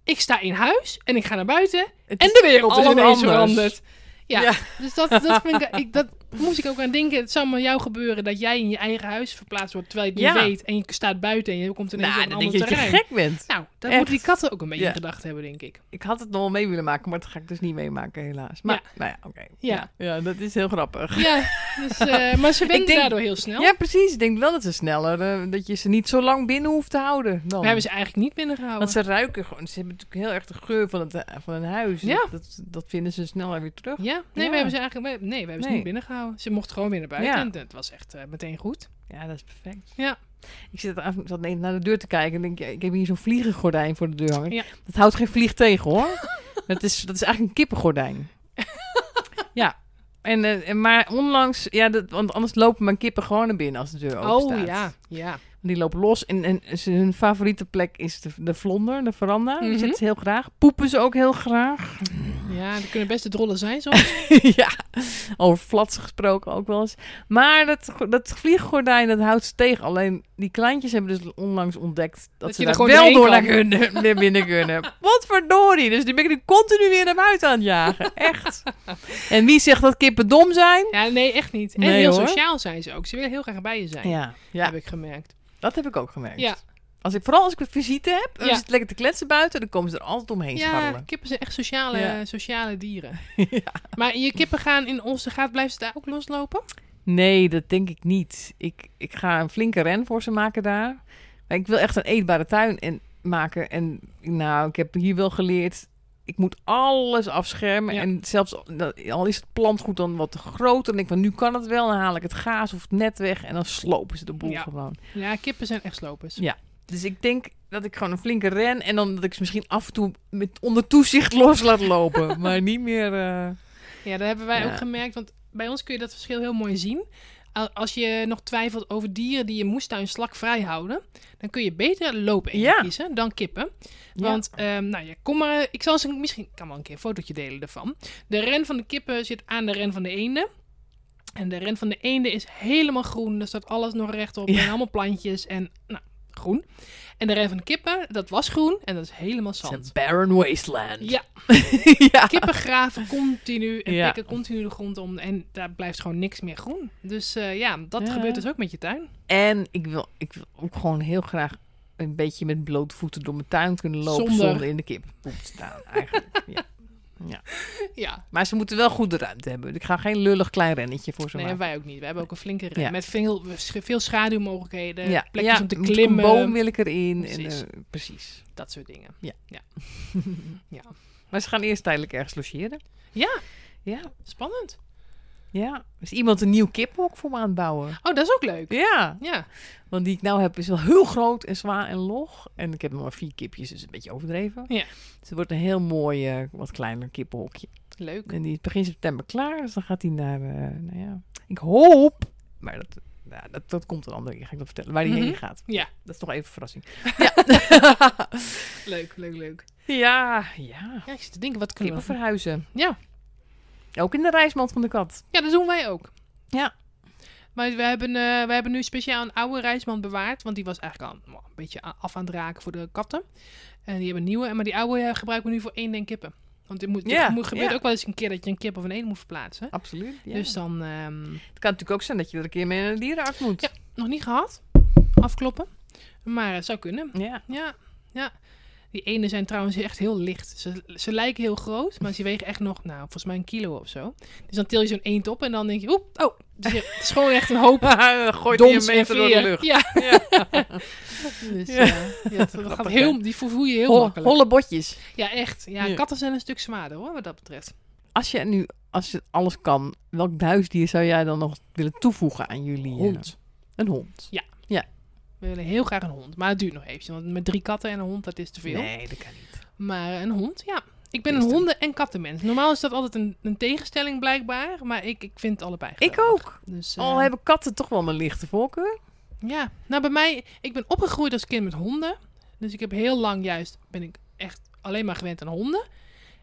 Ik sta in huis en ik ga naar buiten en de wereld is ineens anders. veranderd. Ja, Ja. dus dat, dat, vind ik, ik, dat moest ik ook aan denken. Het zou maar jou gebeuren dat jij in je eigen huis verplaatst wordt terwijl je het niet Ja. weet. En je staat buiten en je komt ineens Nou, op een dan ander denk je dat je gek bent. Nou, dat Echt. moeten die katten ook een beetje Ja. gedacht hebben, denk ik. Ik had het nog wel mee willen maken, maar dat ga ik dus niet meemaken, helaas. Maar, nou ja, oké. Ja. ja. dat is heel grappig. Ja, dus, eh, maar ze denk- daardoor heel snel. Ja, precies. Ik denk wel dat ze sneller, eh, dat je ze niet zo lang binnen hoeft te houden. Dan. We hebben ze eigenlijk niet binnengehouden. Want ze ruiken gewoon, ze hebben natuurlijk heel erg de geur van, het, eh, van een huis. Ja. Dat, dat vinden ze sneller weer terug. Ja, nee, we hebben ze eigenlijk nee, we hebben ze Nee. niet binnengehouden. Ze mocht gewoon weer naar buiten Ja. en het was echt eh, meteen goed. Ja, dat is perfect. Ja. Ik zit af- zat naar de deur te kijken en denk, ja, ik heb hier zo'n vliegengordijn voor de deur hangen. Ja. Dat houdt geen vlieg tegen hoor. dat, is, dat is eigenlijk een kippengordijn. ja. En, eh, en maar onlangs, ja, dat, want anders lopen mijn kippen gewoon naar binnen als de deur open staat. Oh ja, ja. Die lopen los en, en hun favoriete plek is de, de vlonder, de veranda. Die Mhm. zitten ze heel graag. Poepen ze ook heel graag. Ja, die kunnen best de drollen zijn soms. ja, over flats gesproken ook wel eens. Maar dat, dat vlieggordijn, dat houdt ze tegen. Alleen die kleintjes hebben dus onlangs ontdekt dat, Dat ze er daar wel door naar, kunnen, naar binnen kunnen. Wat verdorie. Dus die ben ik nu continu weer naar buiten aan het jagen. Echt. En wie zegt dat kippen dom zijn? Ja, nee, echt niet. En Nee, heel hoor. sociaal zijn ze ook. Ze willen heel graag bij je zijn, Ja, ja heb ik gemerkt. dat heb ik ook gemerkt. Ja. Als ik, vooral als ik een visite heb, Ja. is het lekker te kletsen buiten, dan komen ze er altijd omheen Ja, scharrelen. kippen zijn echt sociale, Ja. sociale dieren. Maar je kippen gaan in onze gaat, blijven ze daar ook loslopen? Nee, dat denk ik niet. Ik, ik ga een flinke ren voor ze maken daar. Maar ik wil echt een eetbare tuin en maken. En nou, ik heb hier wel geleerd. Ik moet alles afschermen. Ja. En zelfs dat- al is het plantgoed dan wat te groot. Dan denk ik van nu kan het wel. Dan haal ik het gaas of het net weg. En dan slopen ze de boel Ja. gewoon. Ja, kippen zijn echt slopers. Ja. Dus ik denk dat ik gewoon een flinke ren. En dan dat ik ze misschien af en toe met onder toezicht los laat lopen. maar niet meer. eh, Ja, dat hebben wij Ja. ook gemerkt. Want bij ons kun je dat verschil heel mooi zien. Al- Als je nog twijfelt over dieren die je moestuin slakvrij houden, dan kun je beter lopen Ja. kiezen dan kippen. Ja. Want, ehm, nou ja, kom maar. Ik zal ze misschien, ik kan wel een keer een fotootje delen ervan. De ren van de kippen zit aan de ren van de eenden. En de ren van de eenden is helemaal groen. Er staat alles nog rechtop. Ja. En allemaal plantjes en nou, groen. En de ren van de kippen, dat was groen. En dat is helemaal zand. een barren wasteland. Ja, ja. kippen graven continu en Ja. pikken continu de grond om. En daar blijft gewoon niks meer groen. Dus eh, ja, dat Ja. gebeurt dus ook met je tuin. En ik wil, ik wil ook gewoon heel graag een beetje met blote voeten door mijn tuin kunnen lopen Zonder- zonder, in de kippenpoep te staan. Eigenlijk. ja. Ja, Maar ze moeten wel goede ruimte hebben. Ik ga geen lullig klein rennetje voor ze nee, maken. wij ook niet. We hebben ook een flinke ren. Ja. Met veel, veel schaduwmogelijkheden. ja, Plekjes ja, om te klimmen. Een boom wil ik erin. Precies. En, eh, precies. Dat soort dingen. Ja. Ja. ja. Maar ze gaan eerst tijdelijk ergens logeren. Ja, Ja. spannend. Ja. Is iemand een nieuw kiphok voor me aan het bouwen? Oh, dat is ook leuk. Ja. Ja. Want die ik nou heb is wel heel groot en zwaar en log. En ik heb nog maar vier kipjes, dus een beetje overdreven. Ja. Dus het wordt een heel mooi, eh, wat kleiner kippenhokje. Leuk. En die is begin september klaar. Dus dan gaat hij naar, eh, nou ja, ik hoop, maar dat, ja, dat, dat komt een andere keer, ga ik dat vertellen, waar hij Mhm. heen gaat. Ja. Dat is nog even een verrassing. Leuk, leuk, leuk. Ja, ja. Ja, ik zit te denken, wat kunnen Kippen we... verhuizen. Ja. Ook in de reismand van de kat. ja, dat doen wij ook. Ja. Maar we hebben, eh, we hebben nu speciaal een oude reismand bewaard. Want die was eigenlijk al een beetje af aan het raken voor de katten. En die hebben een nieuwe. Maar die oude eh, gebruiken we nu voor één en kippen. Want het moet, Ja, moet, gebeurt ja. ook wel eens een keer dat je een kip of een eend moet verplaatsen. Absoluut. Ja. Dus dan ehm, het kan natuurlijk ook zijn dat je er een keer mee naar een dierenarts moet. Ja. nog niet gehad. Afkloppen. Maar het zou kunnen. Ja. Ja, ja. Die ene zijn trouwens echt heel licht. Ze, ze lijken heel groot, maar ze wegen echt nog, nou, volgens mij een kilo of zo. Dus dan til je zo'n eend op en dan denk je, oep, oh, het is, het is gewoon echt een hoop gooit hij een dons en meter door de lucht. Ja, Ja. dus Ja. ja. ja, dat gaat heel, die vervoer je heel Hol- makkelijk. holle botjes. Ja, echt. Ja, Ja. katten zijn een stuk zwaarder hoor, wat dat betreft. Als je nu, als je alles kan, welk huisdier zou jij dan nog willen toevoegen aan jullie? eh, Hond. Een hond. We willen heel graag een hond, maar het duurt nog eventjes. Want met drie katten en een hond, dat is te veel. Nee, dat kan niet. Maar een hond, ja. Ik ben een honden- en kattenmens. Normaal is dat altijd een, een tegenstelling blijkbaar, maar ik, ik vind het allebei Ik ook. Dus, Al eh, hebben katten toch wel mijn lichte voorkeur. Ja, nou bij mij, ik ben opgegroeid als kind met honden. Dus ik heb heel lang juist, ben ik echt alleen maar gewend aan honden.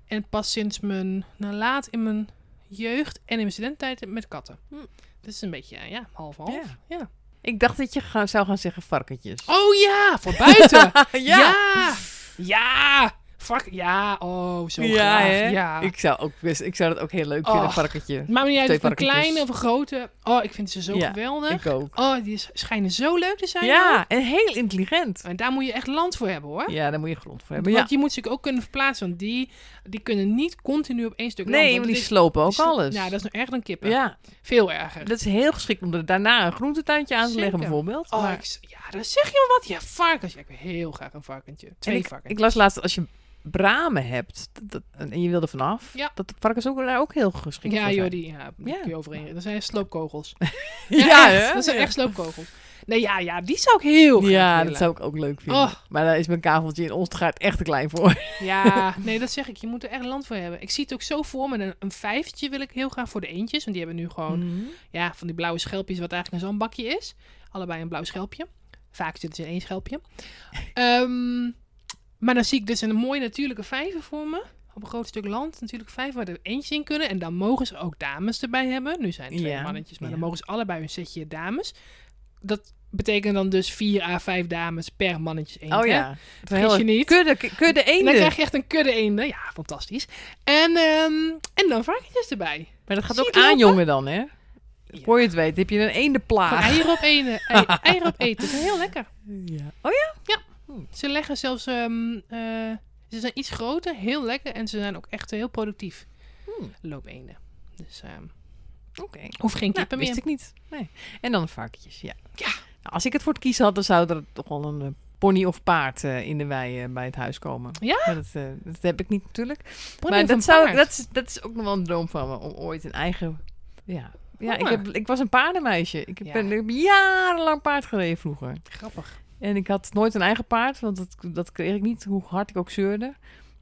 En pas sinds mijn, nou laat in mijn jeugd en in mijn studententijd met katten. Hm. Dat is een beetje, ja, ja half-half. Ja. Ja. Ik dacht dat je ga- zou gaan zeggen varkentjes. Oh ja, voor buiten. ja. ja. Ja. Vark, ja, oh, zo Ja, graag. hè? Ja. Ik zou, ook best, ik zou dat ook heel leuk vinden, een Och. varkentje. Me niet uit een varkentjes. kleine of een grote. Oh, ik vind ze zo Ja, geweldig. Ik ook. Oh, die schijnen zo leuk te zijn. Ja, en heel intelligent. En daar moet je echt land voor hebben hoor. Ja, daar moet je grond voor hebben. Want Ja. je moet ze ook kunnen verplaatsen. Want die, die kunnen niet continu op één stuk land. Nee, want maar die is- slopen ook die alles. Ja, dat is nog erger dan kippen. Ja, Veel erger. dat is heel geschikt om er daarna een groentetuintje aan te leggen bijvoorbeeld. Oh, Maar- ik ja, dan zeg je wel wat. Ja, varkens. Ja, ik wil heel graag een varkentje. Twee en ik, varkens. ik las laatst, als je bramen hebt dat- en je wil er vanaf, Ja. dat de varkens ook, daar ook heel geschikt ja, voor joh, zijn. die, ja, die Ja. kun je overheen. Dat zijn sloopkogels. Ja, echt. hè? Dat zijn Ja. echt sloopkogels. Nee, ja, ja, die zou ik heel graag Ja, willen. dat zou ik ook leuk vinden. Oh. Maar daar is mijn kaveltje in Oostergaard echt te klein voor. Ja, nee, dat zeg ik. Je moet er echt land voor hebben. Ik zie het ook zo voor me. Een, een vijftje wil ik heel graag voor de eendjes. Want die hebben nu gewoon Mhm. ja, van die blauwe schelpjes, wat eigenlijk een zandbakje is. Allebei een blauw schelpje. Vaak zitten ze in één schelpje. Ehm, maar dan zie ik dus een mooie natuurlijke vijver voor me. Op een groot stuk land, natuurlijk vijf waar er eentjes in kunnen. En dan mogen ze ook dames erbij hebben. Nu zijn het twee Ja, mannetjes, maar ja. dan mogen ze allebei een setje dames. Dat betekent dan dus vier à vijf dames per mannetjes eend. Oh ja. Vergis je niet. Kudde, kudde En dan eenden. krijg je echt een kudde eenden. Ja, fantastisch. En, ehm, en dan varkentjes erbij. Maar dat gaat Zie ook lopen? aanjongen dan, hè? Voor je het weet heb je een Gewoon eendenplaag. eieren op, ene, ei- eieren op eten. Dat is heel lekker. Ja. Oh ja? Ze leggen zelfs... ehm, eh, ze zijn iets groter, heel lekker. En ze zijn ook echt heel productief. Hmm. Loopeenden. Dus ehm Oké. hoeft geen Nou, kippen wist meer. ik niet. Nee. En dan varkentjes, ja. Ja. Nou, als ik het voor het kiezen had, dan zou er toch wel een eh, pony of paard eh, in de wei bij het huis komen. Ja? Maar dat, dat heb ik niet natuurlijk. Pony maar of dat, zou, paard? dat, is, dat is ook nog wel een droom van me, om ooit een eigen... Ja, ja ik, Ah. heb, ik was een paardenmeisje. Ik Ja. ben, ik heb jarenlang paard gereden vroeger. Grappig. En ik had nooit een eigen paard, want dat, dat kreeg ik niet, hoe hard ik ook zeurde.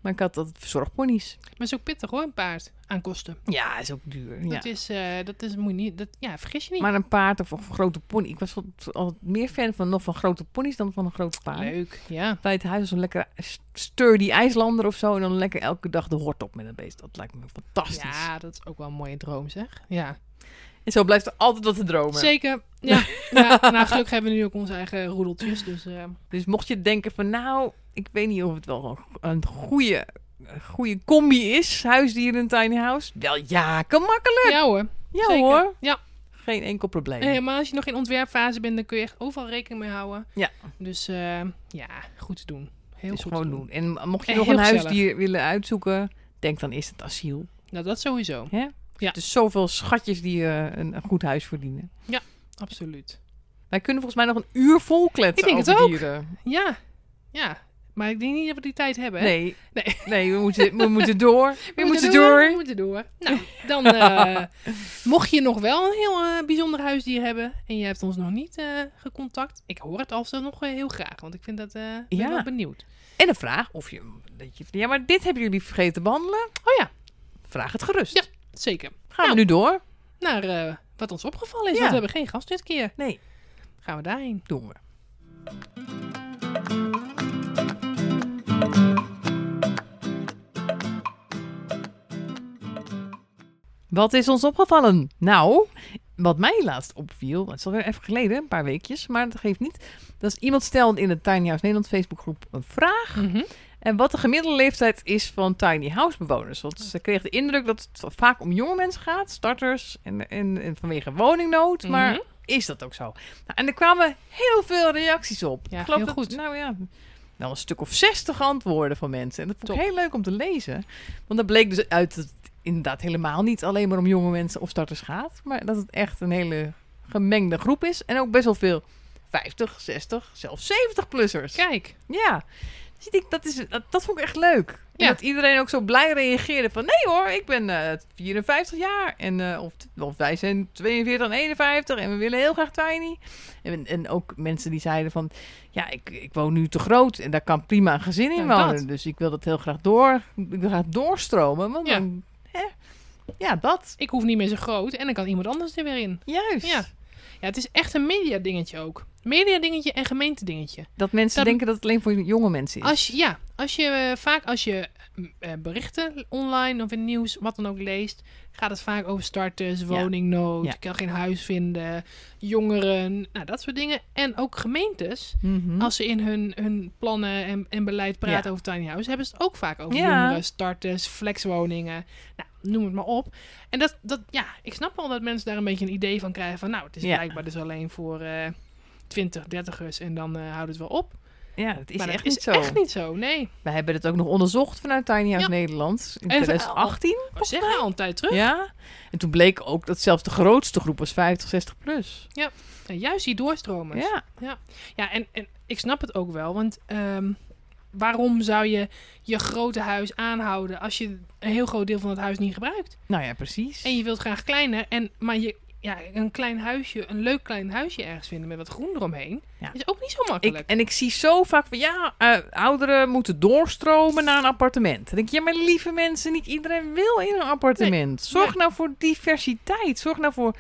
Maar ik had altijd verzorgponies. Maar het is ook pittig hoor, een paard. Aan kosten. Ja, is ook duur. Ja. Dat is... eh dat is moet je niet... Dat, ja, vergis je niet. Maar een paard of, of een grote pony. Ik was altijd- altijd meer fan van nog van grote ponies dan van een grote paard. Leuk, ja. Bij het huis zo'n lekker sturdy IJslander of zo. En dan lekker elke dag de hort op met een beest. Dat lijkt me fantastisch. Ja, dat is ook wel een mooie droom zeg. Ja. En zo blijft er altijd wat te dromen. Zeker. Ja, ja. nou, gelukkig hebben we nu ook onze eigen roedeltjes. Dus eh, Dus mocht je denken van nou, ik weet niet of het wel een goede, goede combi is, huisdieren en tiny house. Wel ja, kan makkelijk. ja hoor. Ja zeker. hoor, Ja. geen enkel probleem. Eh, maar als je nog in ontwerpfase bent, dan kun je echt overal rekening mee houden. Ja. Dus eh, ja, goed te doen. Heel dus goed gewoon te doen. En mocht je En nog een huisdier willen uitzoeken, denk dan is het asiel. Nou, dat sowieso. Hè? Ja. Dus zoveel schatjes die eh, een, een goed huis verdienen. Absoluut. Wij kunnen volgens mij nog een uur vol kletsen Ik denk over het ook. dieren. Ja. Ja. Maar ik denk niet dat we die tijd hebben. Hè? Nee, Nee. nee. we, moeten, we moeten door. We, We moeten We door. moeten door. Nou, dan eh, mocht je nog wel een heel eh, bijzonder huisdier hebben en je hebt ons nog niet eh, gecontact, ik hoor het alsnog nog heel graag, want ik vind dat eh ben Ja. wel benieuwd. En een vraag of je, dat je... Ja, maar dit hebben jullie vergeten te behandelen. Oh ja, Vraag het gerust. Ja. Zeker. Gaan Nou. we nu door? Naar eh, wat ons opgevallen is, Ja. want we hebben geen gast dit keer. Nee, Gaan we daarheen. doen we. Wat is ons opgevallen? Nou, wat mij laatst opviel, het is alweer even geleden, een paar weekjes, maar dat geeft niet. Dat is iemand stelde in de Tiny House Nederland Facebookgroep een vraag. Mhm. En wat de gemiddelde leeftijd is van tiny house bewoners. Want ze kreeg de indruk dat het vaak om jonge mensen gaat, starters en, en, en vanwege woningnood. Maar Mhm. is dat ook zo? Nou, en er kwamen heel veel reacties op. Ja, ik geloof heel dat, goed. Nou ja, wel een stuk of zestig antwoorden van mensen. En dat vond ik Top. heel leuk om te lezen. Want dat bleek dus uit dat het inderdaad helemaal niet alleen maar om jonge mensen of starters gaat. Maar dat het echt een hele gemengde groep is. En ook best wel veel 50, 60, zelfs 70-plussers. Kijk, Ja. Dus ik dat, is, dat, dat vond ik echt leuk. Ja. dat iedereen ook zo blij reageerde van... Nee hoor, ik ben eh 54 jaar. En, eh, of, of wij zijn 42 en 51 en we willen heel graag tiny. En, en ook mensen die zeiden van... Ja, ik, ik woon nu te groot en daar kan prima een gezin in Nou, wonen. dat. Dus ik wil dat heel graag door... Ik wil graag doorstromen. Want Ja. dan... Hè, ja, dat. ik hoef niet meer zo groot en dan kan iemand anders er weer in. Juist. Ja. Ja, het is echt een media dingetje ook. Media dingetje en gemeente dingetje. Dat mensen Dat- denken dat het alleen voor jonge mensen is. Als je, ja, als je eh, vaak als je mm, eh, berichten online of in nieuws, wat dan ook leest, gaat het vaak over starters, woningnood, Ja. kan geen huis vinden, jongeren, nou dat soort dingen. En ook gemeentes, Mhm. als ze in hun, hun plannen en, en beleid praten over tiny house, hebben ze het ook vaak over jongeren, starters, flexwoningen, nou, noem het maar op. En dat, dat, ja, ik snap wel dat mensen daar een beetje een idee van krijgen van, nou, het is blijkbaar dus alleen voor eh 20, 30ers en dan eh houdt het wel op. ja, dat is maar echt dat is niet zo. echt niet zo, nee. We hebben het ook nog onderzocht vanuit Tiny House Ja. Nederland in En- 2018. We zeggen al een tijd terug. Ja. En toen bleek ook dat zelfs de grootste groep was 50, 60 plus. En juist die doorstromers. Ja. Ja, en, en ik snap het ook wel. Want ehm, waarom zou je je grote huis aanhouden als je een heel groot deel van het huis niet gebruikt? Nou ja, precies. En je wilt graag kleiner. En, maar je, ja, een klein huisje, een leuk klein huisje ergens vinden met wat groen eromheen, Ja. is ook niet zo Ik, makkelijk. en ik zie zo vaak van ja, eh, ouderen moeten doorstromen naar een appartement. Dan denk ik, ja, maar lieve mensen, niet iedereen wil in een appartement. Zorg nou voor diversiteit. Zorg nou voor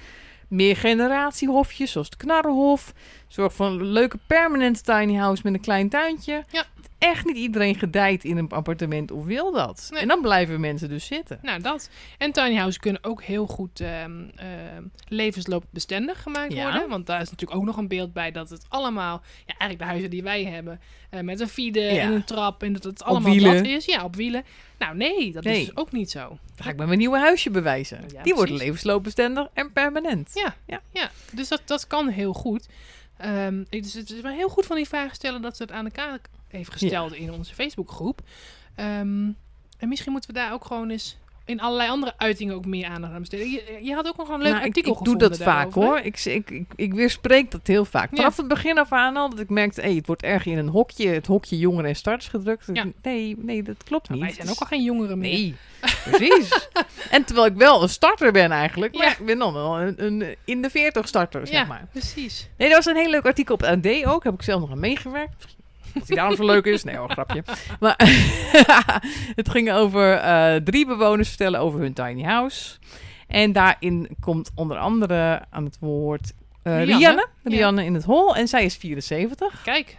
meer generatiehofjes, zoals het Knarrenhof. Zorg voor een leuke permanente tiny house met een klein tuintje. Ja. Echt niet iedereen gedijt in een appartement of wil dat. Nee. En dan blijven mensen dus zitten. Nou, dat. En tiny houses kunnen ook heel goed ehm, ehm, levensloopbestendig gemaakt Ja. worden. Want daar is natuurlijk ook nog een beeld bij dat het allemaal, ja, eigenlijk de huizen die wij hebben, eh, met een fiede Ja. en een trap en dat het allemaal dat is. Ja, op wielen. Nou, nee, dat Nee. is dus ook niet zo. Dan ga ik met mijn nieuwe huisje bewijzen. Ja, Die wordt levensloopbestendig en permanent. Ja, Ja. ja. dus dat, dat kan heel goed. Ehm, dus het is wel heel goed van die vragen stellen dat ze het aan elkaar heeft gesteld in onze Facebookgroep. Ehm, en misschien moeten we daar ook gewoon eens in allerlei andere uitingen ook meer aandacht aan besteden. Je, je had ook nog een leuk Nou, ik, artikel ik doe gevonden dat vaak daarover, hoor. Ik, ik, ik, ik weerspreek dat heel vaak. Ja. Vanaf het begin af aan al dat ik merkte, hey, het wordt erg in een hokje, het hokje jongeren en starters gedrukt. Ja. Nee, nee, dat klopt Nou, niet. wij zijn ook al geen jongeren meer. Nee, precies. en terwijl ik wel een starter ben eigenlijk, maar Ja. ik ben dan wel een, een in de 40 starter, zeg ja, maar. precies. Nee, dat was een heel leuk artikel op AD ook. Heb ik zelf nog aan meegewerkt. Als die daarom zo leuk is. Nee hoor, grapje. Maar het ging over eh, drie bewoners vertellen over hun tiny house. En daarin komt onder andere aan het woord eh Rianne. Rianne. Ja. In het hol. En zij is 74. Kijk.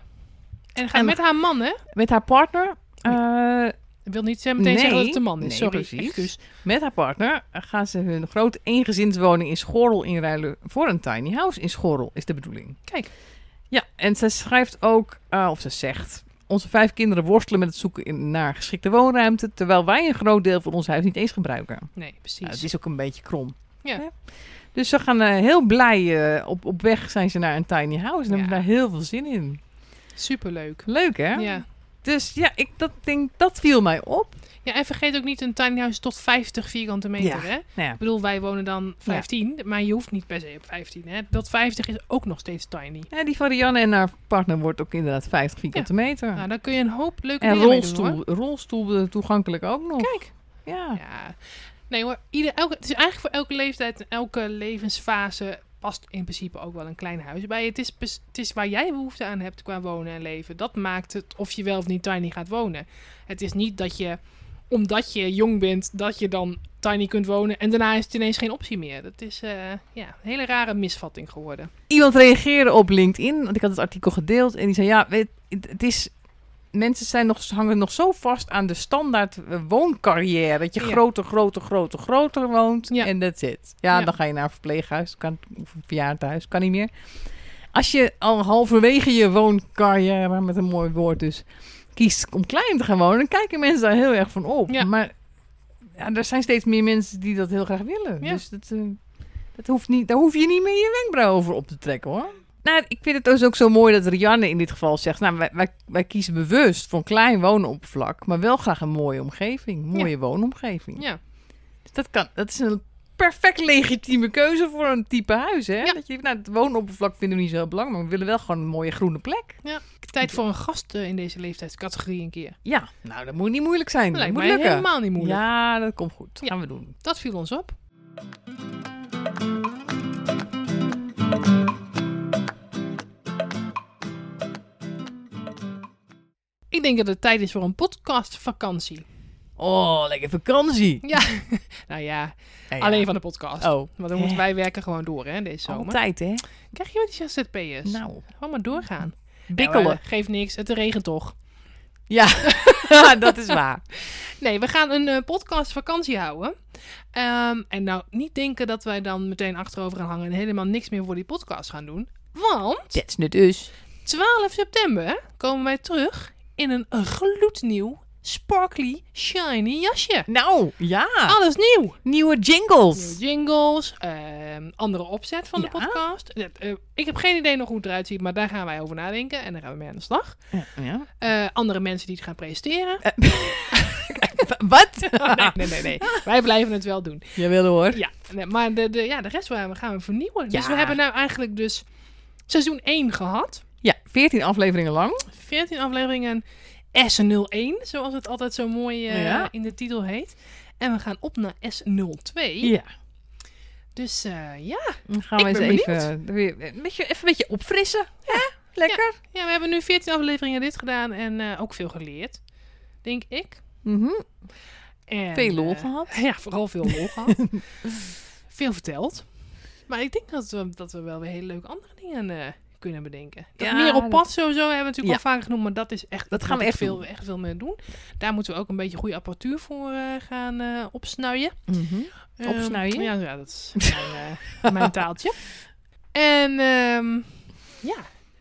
En gaat En- met haar man, hè? Met haar partner. eh, Ik wil niet meteen zeggen dat het een man is. Nee, Sorry. precies. excuus. Met haar partner gaan ze hun grote eengezinswoning in Schorrel inruilen voor een tiny house in Schorrel, is de bedoeling. Kijk. Ja, en ze schrijft ook, eh, of ze zegt... Onze vijf kinderen worstelen met het zoeken in, naar geschikte woonruimte... terwijl wij een groot deel van ons huis niet eens gebruiken. Nee, precies. Nou, het is ook een beetje krom. Ja. Hè? Dus ze gaan eh, heel blij, eh, op, op weg zijn ze naar een tiny house... en Ja. hebben daar heel veel zin in. Superleuk. Leuk, hè? Ja. Dus ja, ik dat denk, dat viel mij op. ja, en vergeet ook niet een tiny house tot 50 vierkante meter, Ja. hè? Nou ja, Ik bedoel, wij wonen dan 15, maar je hoeft niet per se op 15, hè? Dat 50 is ook nog steeds tiny. Ja, die van Rianne en haar partner wordt ook inderdaad 50 vierkante meter. Nou, dan kun je een hoop leuke en dingen mee doen, hoor. rolstoel, rolstoel toegankelijk ook nog. Kijk. Ja. Ja. Nee hoor, ieder, elke, het is eigenlijk voor elke leeftijd en elke levensfase past in principe ook wel een klein huis bij. Het is, het is waar jij behoefte aan hebt qua wonen en leven. Dat maakt het of je wel of niet tiny gaat wonen. Het is niet dat je, omdat je jong bent, dat je dan tiny kunt wonen en daarna is het ineens geen optie meer. Dat is eh, ja, een hele rare misvatting geworden. Iemand reageerde op LinkedIn, want ik had het artikel gedeeld. En die zei, ja, weet, het, is... Mensen zijn nog, hangen nog zo vast aan de standaard eh, wooncarrière. Dat je Ja. groter, groter, groter, groter woont. Ja. En that's it. Ja, Ja. dan ga je naar een verpleeghuis kan, of een. Kan niet meer. Als je al halverwege je wooncarrière, met een mooi woord dus, kiest om klein te gaan wonen, dan kijken mensen daar heel erg van op. Ja. Maar ja, er zijn steeds meer mensen die dat heel graag willen. Ja. Dus dat, eh, dat hoeft niet, daar hoef je niet meer je wenkbrauw over op te trekken hoor. Nou, ik vind het dus ook zo mooi dat Rianne in dit geval zegt... Nou, wij, wij, wij kiezen bewust voor een klein woonoppervlak... maar wel graag een mooie omgeving. Een mooie woonomgeving. Ja, Dus dat, kan, dat is een perfect legitieme keuze voor een type huis, hè? Ja. Dat je, nou, het woonoppervlak vinden we niet zo heel belangrijk... maar we willen wel gewoon een mooie groene plek. tijd voor een gast eh, in deze leeftijdscategorie een keer. Ja, nou, dat moet niet moeilijk zijn. Dat Dat moet lukken. helemaal niet moeilijk. Ja, dat komt goed. Ja. Gaan we doen. Dat viel ons op. Ik denk dat het tijd is voor een podcastvakantie. Oh, lekker vakantie. Ja, nou ja, alleen van de podcast. Oh, Want dan moeten wij werken gewoon door, hè, deze zomer. altijd, hè? Krijg je met die ZZP'ers? Nou, Gewoon maar doorgaan. bikkelen. Nou, geeft niks, het regent toch. Ja, dat is waar. Nee, we gaan een eh, podcast vakantie houden. Ehm, en nou, niet denken dat wij dan meteen achterover gaan hangen en helemaal niks meer voor die podcast gaan doen. Want That's net dus. 12 september komen wij terug in een gloednieuw, sparkly, shiny jasje. Nou, ja. Alles nieuw. Nieuwe Nieuwe jingles. jingles, ehm, andere opzet van de podcast. Eh, eh, ik heb geen idee nog hoe het eruit ziet, maar daar gaan wij over nadenken en daar gaan we mee aan de slag. Ja, ja. Eh, andere mensen die het gaan presenteren. Wat? nee, nee, nee, nee. Wij blijven het wel doen. Jawel hoor. Ja, nee, maar de, de, ja, de rest gaan we- gaan we vernieuwen. Dus we hebben nou eigenlijk dus seizoen 1 gehad. Ja, 14 afleveringen lang. 14 afleveringen S01, zoals het altijd zo mooi eh, Ja. in de titel heet. En we gaan op naar S02. Ja. Dus eh, ja. Dan gaan we eens even, weer, een beetje, even een beetje opfrissen. Ja. Lekker. ja, we hebben nu 14 afleveringen dit gedaan en eh, ook veel geleerd, denk ik. Mhm. En, Veel lol eh, gehad. Ja, vooral veel lol gehad. veel verteld. Maar ik denk dat we, dat we wel weer hele leuke andere dingen kunnen bedenken. Dat Ja, meer op pad sowieso hebben we natuurlijk Ja. al vaker genoemd, maar dat is echt Dat gaan we echt veel, doen. echt veel meer doen. Daar moeten we ook een beetje goede apparatuur voor eh, gaan eh opsnuien. Opsnuien? ja, ja, dat is mijn, eh, mijn taaltje. En ehm, ja,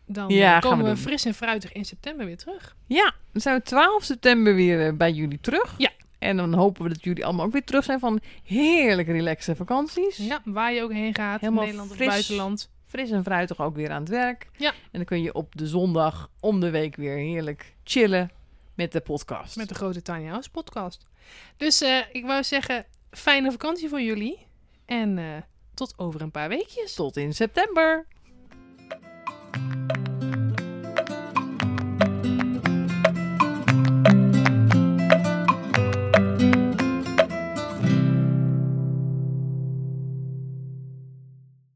dan Ja, komen we fris en fruitig in september weer terug. Ja, dan zijn we 12 september weer bij jullie terug. Ja. En dan hopen we dat jullie allemaal ook weer terug zijn van heerlijke relaxe vakanties. Ja, waar je ook heen gaat, Helemaal Nederland of buitenland. Fris en fruitig ook weer aan het werk. Ja. En dan kun je op de zondag om de week weer heerlijk chillen met de podcast. Met de grote Tiny House podcast. Dus eh, ik wou zeggen, fijne vakantie voor jullie. En eh, tot over een paar weekjes. Tot in september.